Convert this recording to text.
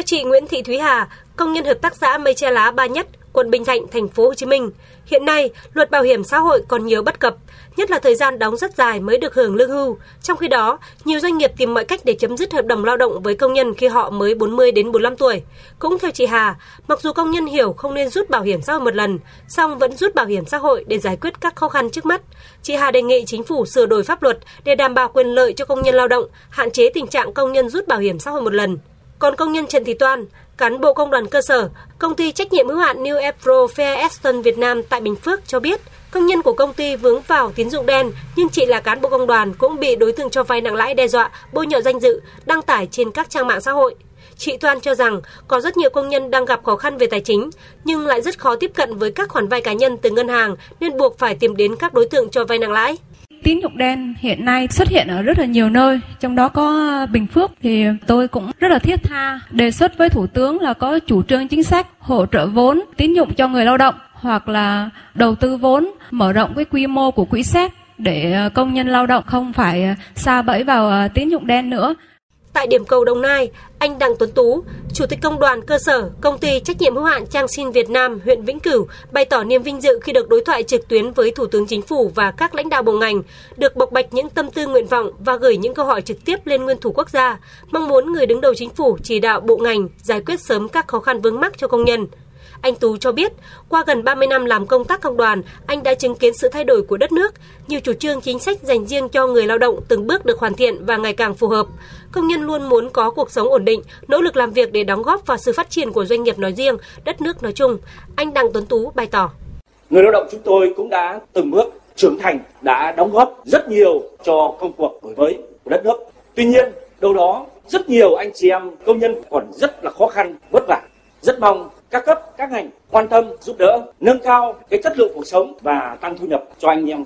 Theo chị Nguyễn Thị Thúy Hà, công nhân hợp tác xã Mây Che Lá Ba Nhất, quận Bình Thạnh, thành phố Hồ Chí Minh, hiện nay luật bảo hiểm xã hội còn nhiều bất cập, nhất là thời gian đóng rất dài mới được hưởng lương hưu. Trong khi đó, nhiều doanh nghiệp tìm mọi cách để chấm dứt hợp đồng lao động với công nhân khi họ mới 40 đến 45 tuổi. Cũng theo chị Hà, mặc dù công nhân hiểu không nên rút bảo hiểm xã hội một lần, song vẫn rút bảo hiểm xã hội để giải quyết các khó khăn trước mắt. Chị Hà đề nghị chính phủ sửa đổi pháp luật để đảm bảo quyền lợi cho công nhân lao động, hạn chế tình trạng công nhân rút bảo hiểm xã hội một lần. Còn công nhân Trần Thị Toan, cán bộ công đoàn cơ sở, công ty trách nhiệm hữu hạn New April Fair Aston Việt Nam tại Bình Phước cho biết, công nhân của công ty vướng vào tín dụng đen nhưng chị là cán bộ công đoàn cũng bị đối tượng cho vay nặng lãi đe dọa, bôi nhọ danh dự, đăng tải trên các trang mạng xã hội. Chị Toan cho rằng có rất nhiều công nhân đang gặp khó khăn về tài chính nhưng lại rất khó tiếp cận với các khoản vay cá nhân từ ngân hàng nên buộc phải tìm đến các đối tượng cho vay nặng lãi tín dụng đen hiện nay xuất hiện ở rất là nhiều nơi, trong đó có ờ, Bình Phước thì tôi cũng rất là thiết tha đề xuất với Thủ tướng là có chủ trương chính sách hỗ trợ vốn tín dụng cho người lao động hoặc là đầu tư vốn mở rộng cái quy mô của quỹ xét để ờ, công nhân lao động không phải ờ, xa bẫy vào tín dụng đen nữa. Tại điểm cầu Đồng Nai, anh Đặng Tuấn Tú, Chủ tịch Công đoàn cơ sở Công ty trách nhiệm hữu hạn Trang Xin Việt Nam huyện Vĩnh Cửu bày tỏ niềm vinh dự khi được đối thoại trực tuyến với Thủ tướng Chính phủ và các lãnh đạo bộ ngành, được bộc bạch những tâm tư nguyện vọng và gửi những câu hỏi trực tiếp lên nguyên thủ quốc gia, mong muốn người đứng đầu chính phủ chỉ đạo bộ ngành giải quyết sớm các khó khăn vướng mắc cho công nhân. Anh Tú cho biết, qua gần 30 năm làm công tác công đoàn, anh đã chứng kiến sự thay đổi của đất nước, nhiều chủ trương chính sách dành riêng cho người lao động từng bước được hoàn thiện và ngày càng phù hợp. Công nhân luôn muốn có cuộc sống ổn định, nỗ lực làm việc để đóng góp vào sự phát triển của doanh nghiệp nói riêng, đất nước nói chung. Anh Đặng Tuấn Tú bày tỏ. Người lao động chúng tôi cũng đã từng bước trưởng thành, đã đóng góp rất nhiều cho công cuộc đổi mới của đất nước. Tuy nhiên, đâu đó rất nhiều anh chị em công nhân còn rất là khó khăn, vất vả. Rất mong các cấp, các ngành quan tâm giúp đỡ, nâng cao cái chất lượng cuộc sống và tăng thu nhập cho anh em.